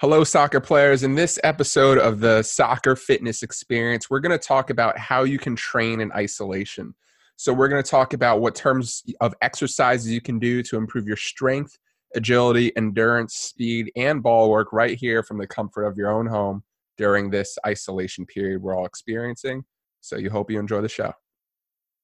Hello, soccer players. In this episode of the Soccer Fitness Experience, we're going to talk about how you can train in isolation. So, we're going to talk about what terms of exercises you can do to improve your strength, agility, endurance, speed, and ball work right here from the comfort of your own home during this isolation period we're all experiencing. So, you hope you enjoy the show.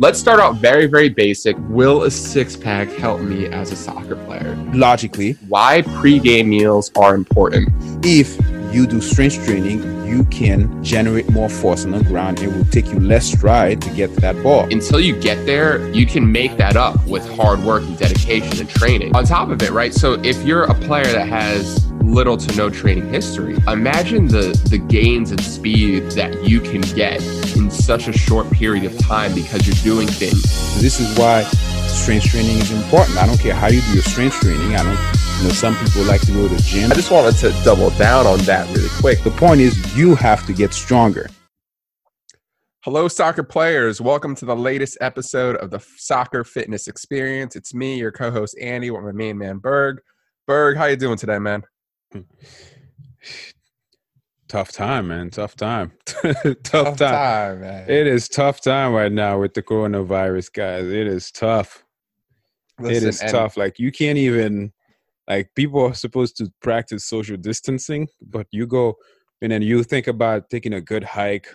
Let's start out very, very basic. Will a six pack help me as a soccer player? Logically, Why pregame meals are important? if you do strength training, you can generate more force on the ground. It will take you less stride to get to that ball. until you get there, you can make that up with hard work and dedication and training. On top of it, right? So if you're a player that has little to no training history, imagine the the gains and speed that you can get in such a short period of time because you're doing things. This is why strength training is important. I don't care how you do your strength training. I don't, you know, some people like to go to the gym. I just wanted to double down on that really quick. The point is, you have to get stronger. Hello, soccer players. Welcome to the latest episode of the Soccer Fitness Experience. It's me, your co-host Andy, with my main man Berg. Berg, how you doing today, man? Tough time, man. Tough time. tough, time. man. It is tough time right now with the coronavirus, guys. It is tough. it Listen, is and- tough. Like you can't even like people are supposed to practice social distancing, but you go and then you think about taking a good hike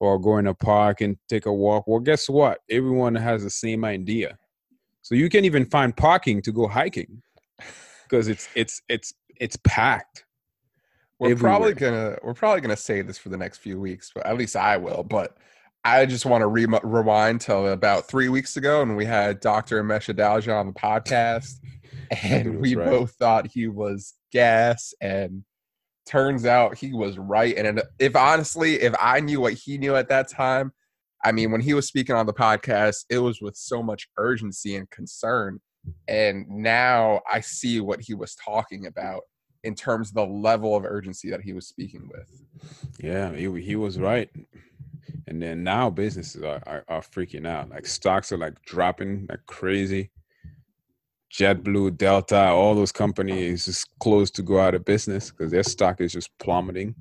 or go in a park and take a walk. Well, guess what? Everyone has the same idea. So you can't even find parking to go hiking because it's it's it's it's packed. we're probably gonna we're probably gonna say this for the next few weeks, but at least I will. But I just want to re- rewind till about three weeks ago, and we had Dr. Mesha Dalja on the podcast, and we right. both thought he was gas, and turns out he was right. And if honestly, if I knew what he knew at that time, I mean, when he was speaking on the podcast, it was with so much urgency and concern. And now I see what he was talking about in terms of the level of urgency that he was speaking with. Yeah, he he was right. And then now businesses are, are, are freaking out. Like stocks are like dropping like crazy. JetBlue, Delta, all those companies just closed to go out of business because their stock is just plummeting.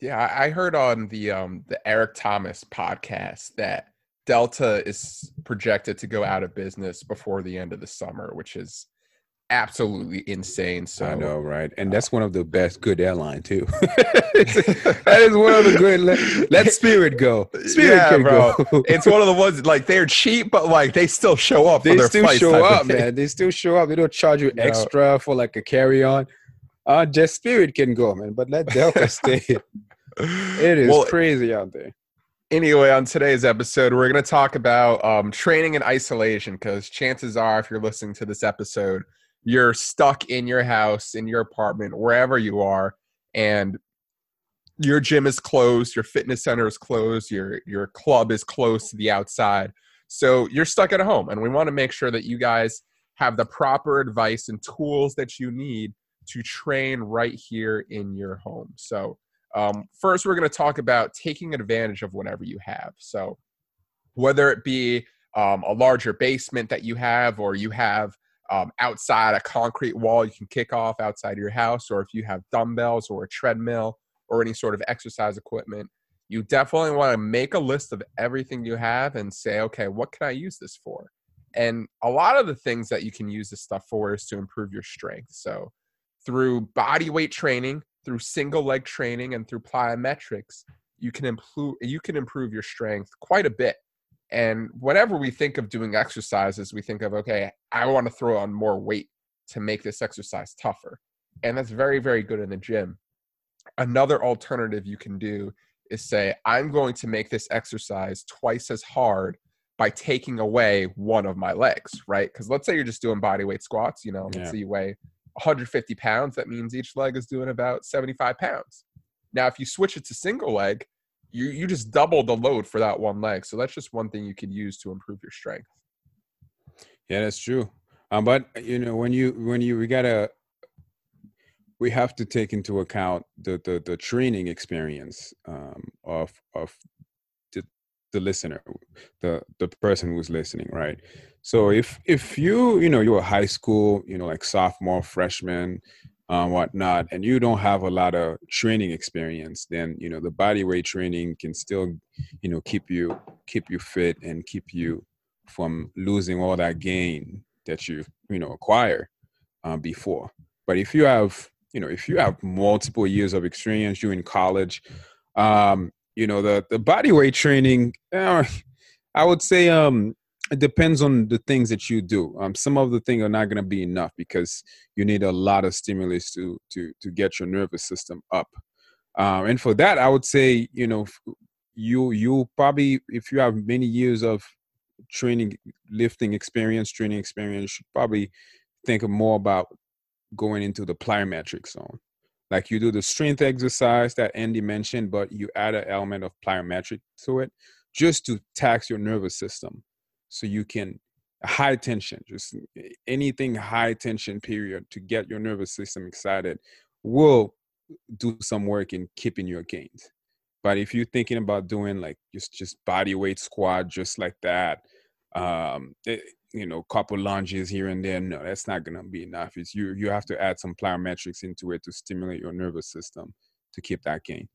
Yeah, I I heard on the um the Eric Thomas podcast that Delta is projected to go out of business before the end of the summer, which is absolutely insane. So I know, right? And that's one of the best good airline too. that is one of the good. Let, let Spirit go. Spirit Yeah, can bro. go. it's one of the ones like they're cheap, but like they still show up. for they still show up, man. They still show up. They don't charge you No. extra for like a carry on. Uh, just Spirit can go, man, but let Delta stay. It is Well, crazy out there. Anyway, on today's episode, we're going to talk about um, training in isolation because chances are, if you're listening to this episode, you're stuck in your house, in your apartment, wherever you are, and your gym is closed, your fitness center is closed, your your club is closed to the outside. So you're stuck at home, and we want to make sure that you guys have the proper advice and tools that you need to train right here in your home. So um, first, we're going to talk about taking advantage of whatever you have. So, whether it be um, a larger basement that you have, or you have um, outside a concrete wall you can kick off outside your house, or if you have dumbbells or a treadmill or any sort of exercise equipment, you definitely want to make a list of everything you have and say, okay, what can I use this for? And a lot of the things that you can use this stuff for is to improve your strength. So, through body weight training, through single leg training, and through plyometrics, you can improve you can improve your strength quite a bit. And whenever we think of doing exercises, we think of okay, I want to throw on more weight to make this exercise tougher. And that's very, very good in the gym. Another alternative you can do is say, I'm going to make this exercise twice as hard by taking away one of my legs, right? Because let's say you're just doing body weight squats, you know, let's Yeah. say you weigh 150 pounds, that means each leg is doing about 75 pounds. Now, if you switch it to single leg, you, you just double the load for that one leg. So that's just one thing you could use to improve your strength. Yeah, that's true. Um, but you know, when you when you we gotta we have to take into account the the, the training experience um, of of the, the listener, the the person who's listening, right? So if if you you know you're a high school, you know like sophomore, freshman, uh, whatnot, and you don't have a lot of training experience, then you know the body weight training can still, you know, keep you keep you fit and keep you from losing all that gain that you you know acquire uh, before. But if you have you know if you have multiple years of experience, you're in college, um, you know the the body weight training. Uh, I would say um, it depends on the things that you do. Um, some of the things are not going to be enough because you need a lot of stimulus to to to get your nervous system up. Um, and for that, I would say you know you you probably if you have many years of training lifting experience training experience should probably think more about going into the plyometric zone like you do the strength exercise that andy mentioned but you add an element of plyometric to it just to tax your nervous system so you can high tension just anything high tension period to get your nervous system excited will do some work in keeping your gains. But if you're thinking about doing like just just body weight squat just like that um it, eh, you know couple lunges here and there no that's not to be enough. It's you you have to add some plyometrics into it to stimulate your nervous system to keep that gain.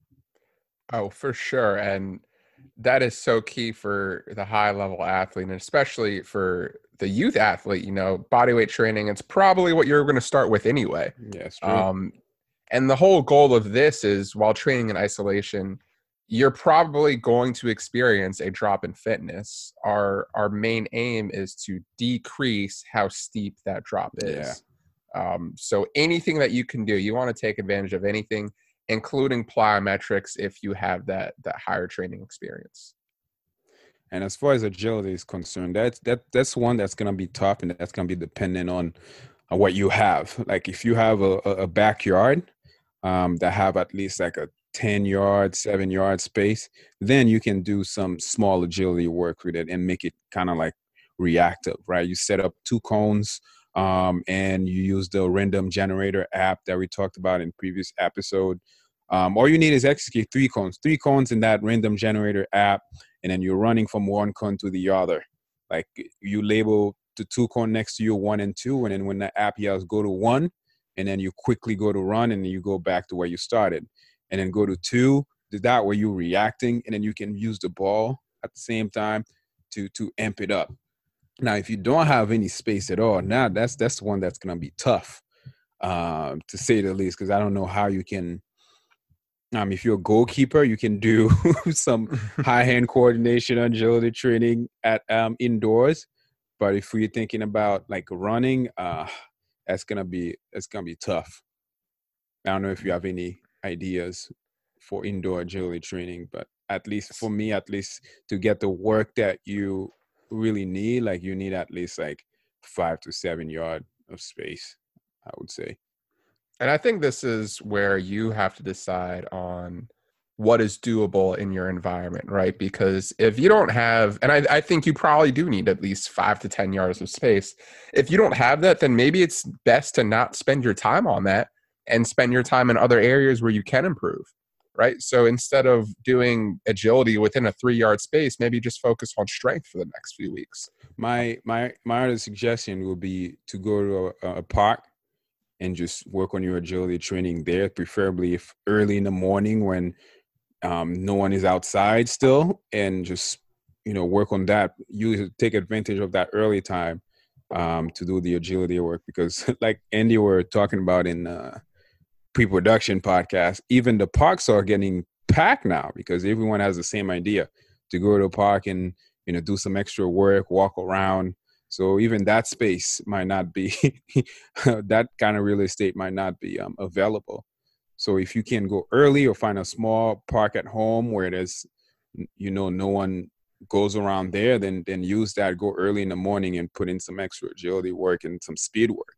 Oh for sure and that is so key for the high level athlete and especially for the youth athlete you know body weight training it's probably what you're going to start with anyway yes um and the whole goal of this is while training in isolation you're probably going to experience a drop in fitness. Our our main aim is to decrease how steep that drop is. Yeah. Um, so anything that you can do, you want to take advantage of anything, including plyometrics, if you have that that higher training experience. And as far as agility is concerned, that's that that's one that's gonna be tough, and that's gonna be dependent on, on what you have. Like if you have a, a backyard um, that have at least like a 10 yard, seven yard space, then you can do some small agility work with it and make it kind of like reactive, right? You set up two cones um, and you use the random generator app that we talked about in previous episode. Um, all you need is execute three cones, three cones in that random generator app, and then you're running from one cone to the other. Like you label the two cone next to you, one and two, and then when the app yells go to one, and then you quickly go to run, and then you go back to where you started and then go to two that where you're reacting and then you can use the ball at the same time to to amp it up now if you don't have any space at all now that's that's the one that's going to be tough um, to say the least because i don't know how you can um, if you're a goalkeeper you can do some high hand coordination agility training at um, indoors but if we're thinking about like running uh, that's gonna be that's gonna be tough. I don't know if you have any ideas for indoor agility training but at least for me at least to get the work that you really need like you need at least like five to seven yard of space i would say. And i think this is where you have to decide on what is doable in your environment right? Because if you don't have and I, I think you probably do need at least five to ten yards of space. If you don't have that then maybe it's best to not spend your time on that and spend your time in other areas where you can improve right? So instead of doing agility within a three yard space maybe just focus on strength for the next few weeks. My my my other suggestion would be to go to a, a park and just work on your agility training there preferably if early in the morning when um, no one is outside still and just you know work on that. You take advantage of that early time um, to do the agility work because like andy were talking about in uh, pre-production podcast, even the parks are getting packed now because everyone has the same idea to go to a park and you know do some extra work, walk around. So even that space might not be that kind of real estate might not be um, available. So if you can go early or find a small park at home where there's you know no one goes around there, then then use that. Go early in the morning and put in some extra agility work and some speed work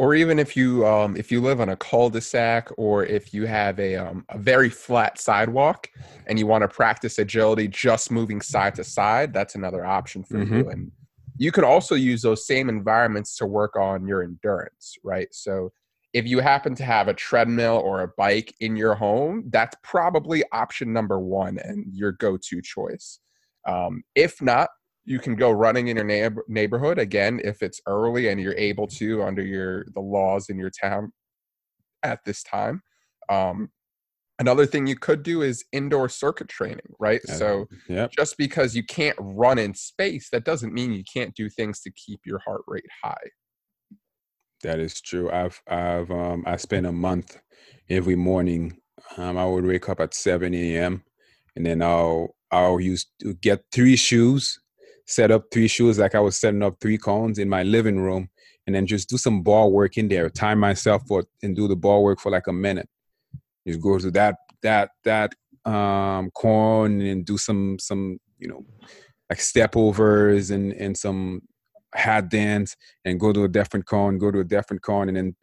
or even if you um, if you live on a cul-de-sac or if you have a, um, a very flat sidewalk and you want to practice agility just moving side to side that's another option for mm-hmm. you and you could also use those same environments to work on your endurance right? So if you happen to have a treadmill or a bike in your home that's probably option number one and your go-to choice. Um, if not you can go running in your neighbor- neighborhood again if it's early and you're able to under your the laws in your town at this time. Um, another thing you could do is indoor circuit training, right? Yeah. So Yep. just because you can't run in space, that doesn't mean you can't do things to keep your heart rate high. That is true. I've I've um I spent a month every morning. Um, I would wake up at seven a.m. and then I'll I'll use to get three shoes, set up three shoes like I was setting up three cones in my living room, and then just do some ball work in there. Time myself for and do the ball work for like a minute. Just go to that that that um cone and do some some you know like step overs and and some hat dance and go to a different cone, go to a different cone, and then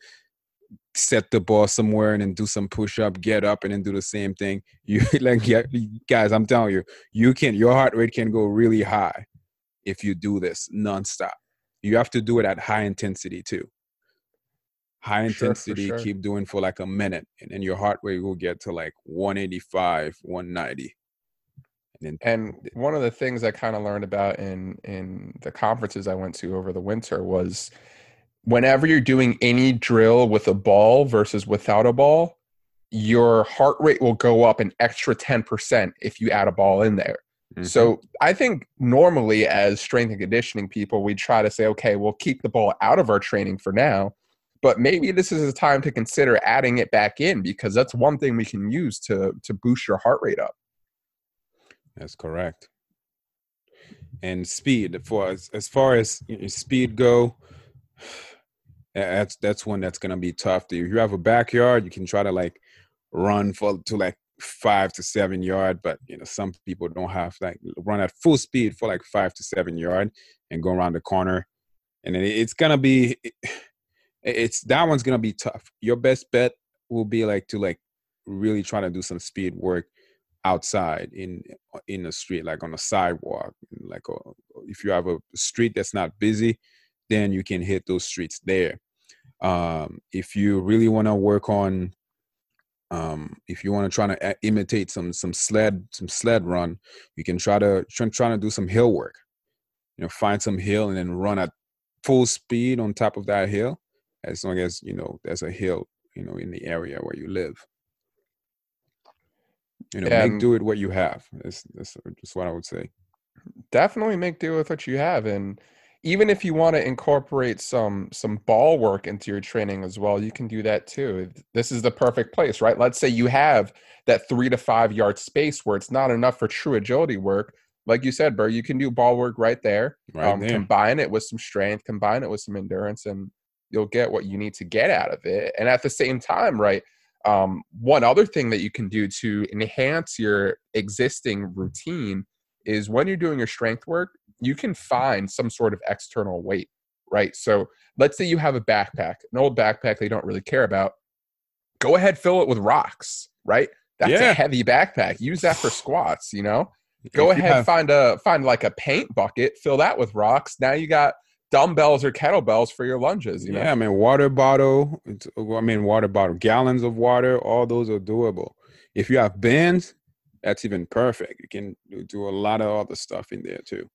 set the ball somewhere and then do some push up, get up, and then do the same thing. You like, yeah, guys, I'm telling you, you can your heart rate can go really high if you do this nonstop. You have to do it at high intensity too. High Sure, intensity, sure. keep doing for like a minute, and then your heart rate will get to like 185, 190. And then And one of the things I kind of learned about in in the conferences I went to over the winter was whenever you're doing any drill with a ball versus without a ball, your heart rate will go up an extra 10% if you add a ball in there. Mhm. So I think normally as strength and conditioning people, we try to say, okay, we'll keep the ball out of our training for now, but maybe this is a time to consider adding it back in because that's one thing we can use to to boost your heart rate up. That's correct. And speed for as, as far as speed go, that's that's one that's gonna be tough. If you have a backyard, you can try to like run for to like five to seven yard, but you know some people don't have like run at full speed for like five to seven yard and go around the corner, and then it's gonna be it's that one's gonna be tough. Your best bet will be like to like really try to do some speed work outside in in the street like on the sidewalk like uh, if you have a street that's not busy then you can hit those streets there um if you really want to work on um if you want to try to imitate some some sled some sled run you can try to try, try to do some hill work. You know find some hill and then run at full speed on top of that hill as long as you know there's a hill you know in the area where you live. You know Yeah, make do it what you have that's that's just what i would say. Definitely make do with what you have and even if you want to incorporate some some ball work into your training as well you can do that too this is the perfect place right? Let's say you have that three to five yard space where it's not enough for true agility work like you said bro you can do ball work right there right um, there. combine it with some strength combine it with some endurance and you'll get what you need to get out of it and at the same time right um, one other thing that you can do to enhance your existing routine is when you're doing your strength work you can find some sort of external weight right? So let's say you have a backpack an old backpack they don't really care about. Go ahead fill it with rocks right? That's Yeah. a heavy backpack. Use that for squats you know? Go ahead find a find like a paint bucket fill that with rocks. Now you got dumbbells or kettlebells for your lunges you know? Yeah i mean water bottle it's- i mean water bottle gallons of water all those are doable. If you have bands that's even perfect. You can do a lot of other stuff in there too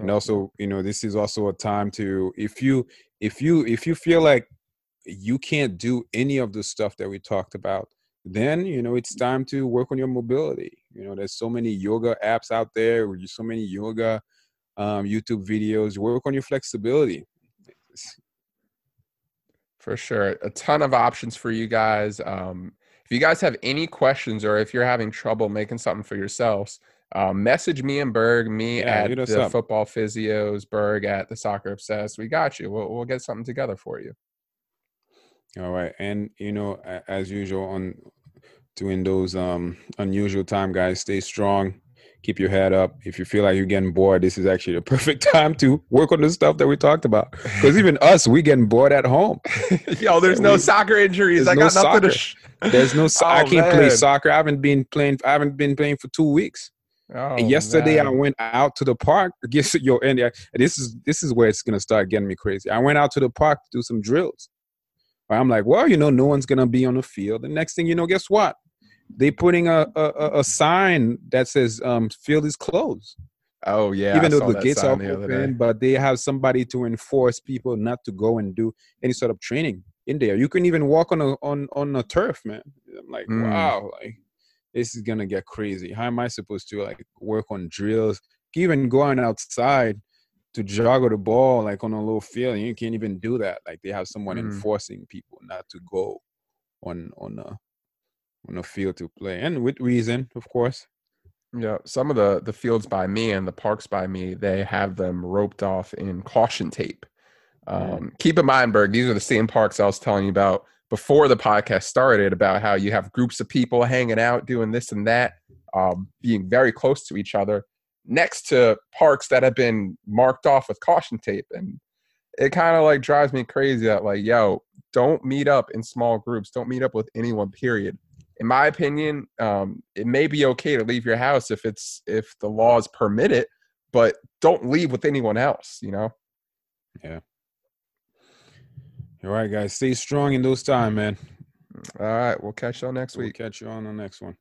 and also you know this is also a time to if you if you if you feel like you can't do any of the stuff that we talked about then you know it's time to work on your mobility you know there's so many yoga apps out there so many yoga um, youtube videos work on your flexibility For sure. A ton of options for you guys. Um, if you guys have any questions or if you're having trouble making something for yourselves, um, message me and Berg, me Yeah, at the up. Football Physios, Berg at the Soccer Obsessed. We got you. We'll, we'll get something together for you. all right and you know as usual on doing those um unusual time guys stay strong keep your head up if you feel like you're getting bored this is actually the perfect time to work on the stuff that we talked about because even us we getting bored at home Yo, there's no We- soccer injuries. I no got nothing to. soccer. Sh- there's no so- i Oh, can't play soccer i haven't been playing i haven't been playing for two weeks oh, and yesterday i went out to the park guess yo and uh, this is this is where it's gonna start getting me crazy i went out to the park to do some drills i'm like well you know no one's gonna be on the field the next thing you know guess what they putting a a, a- a sign that says um field is closed Oh yeah, even I though saw the that gates are the day. open, but they have somebody to enforce people not to go and do any sort of training in there. You can even walk on a on on a turf, man. I'm like, Mm. wow, like this is gonna get crazy. How am I supposed to like work on drills? Even going outside to joggle the ball like on a little field, you can't even do that. Like they have someone Mm. enforcing people not to go on on a on a field to play, and with reason, of course. Yeah, some of the the fields by me and the parks by me, they have them roped off in caution tape. Mm. Um, Keep in mind, Berg, these are the same parks I was telling you about before the podcast started about how you have groups of people hanging out doing this and that, um, being very close to each other, next to parks that have been marked off with caution tape, and it kind of like drives me crazy that like, yo, don't meet up in small groups, don't meet up with anyone. Period in my opinion, um, it may be okay to leave your house if it's if the laws permit it, but don't leave with anyone else. You know. All right, guys, stay strong in those time, man. All right, we'll catch y'all next week. We'll catch you on the next one.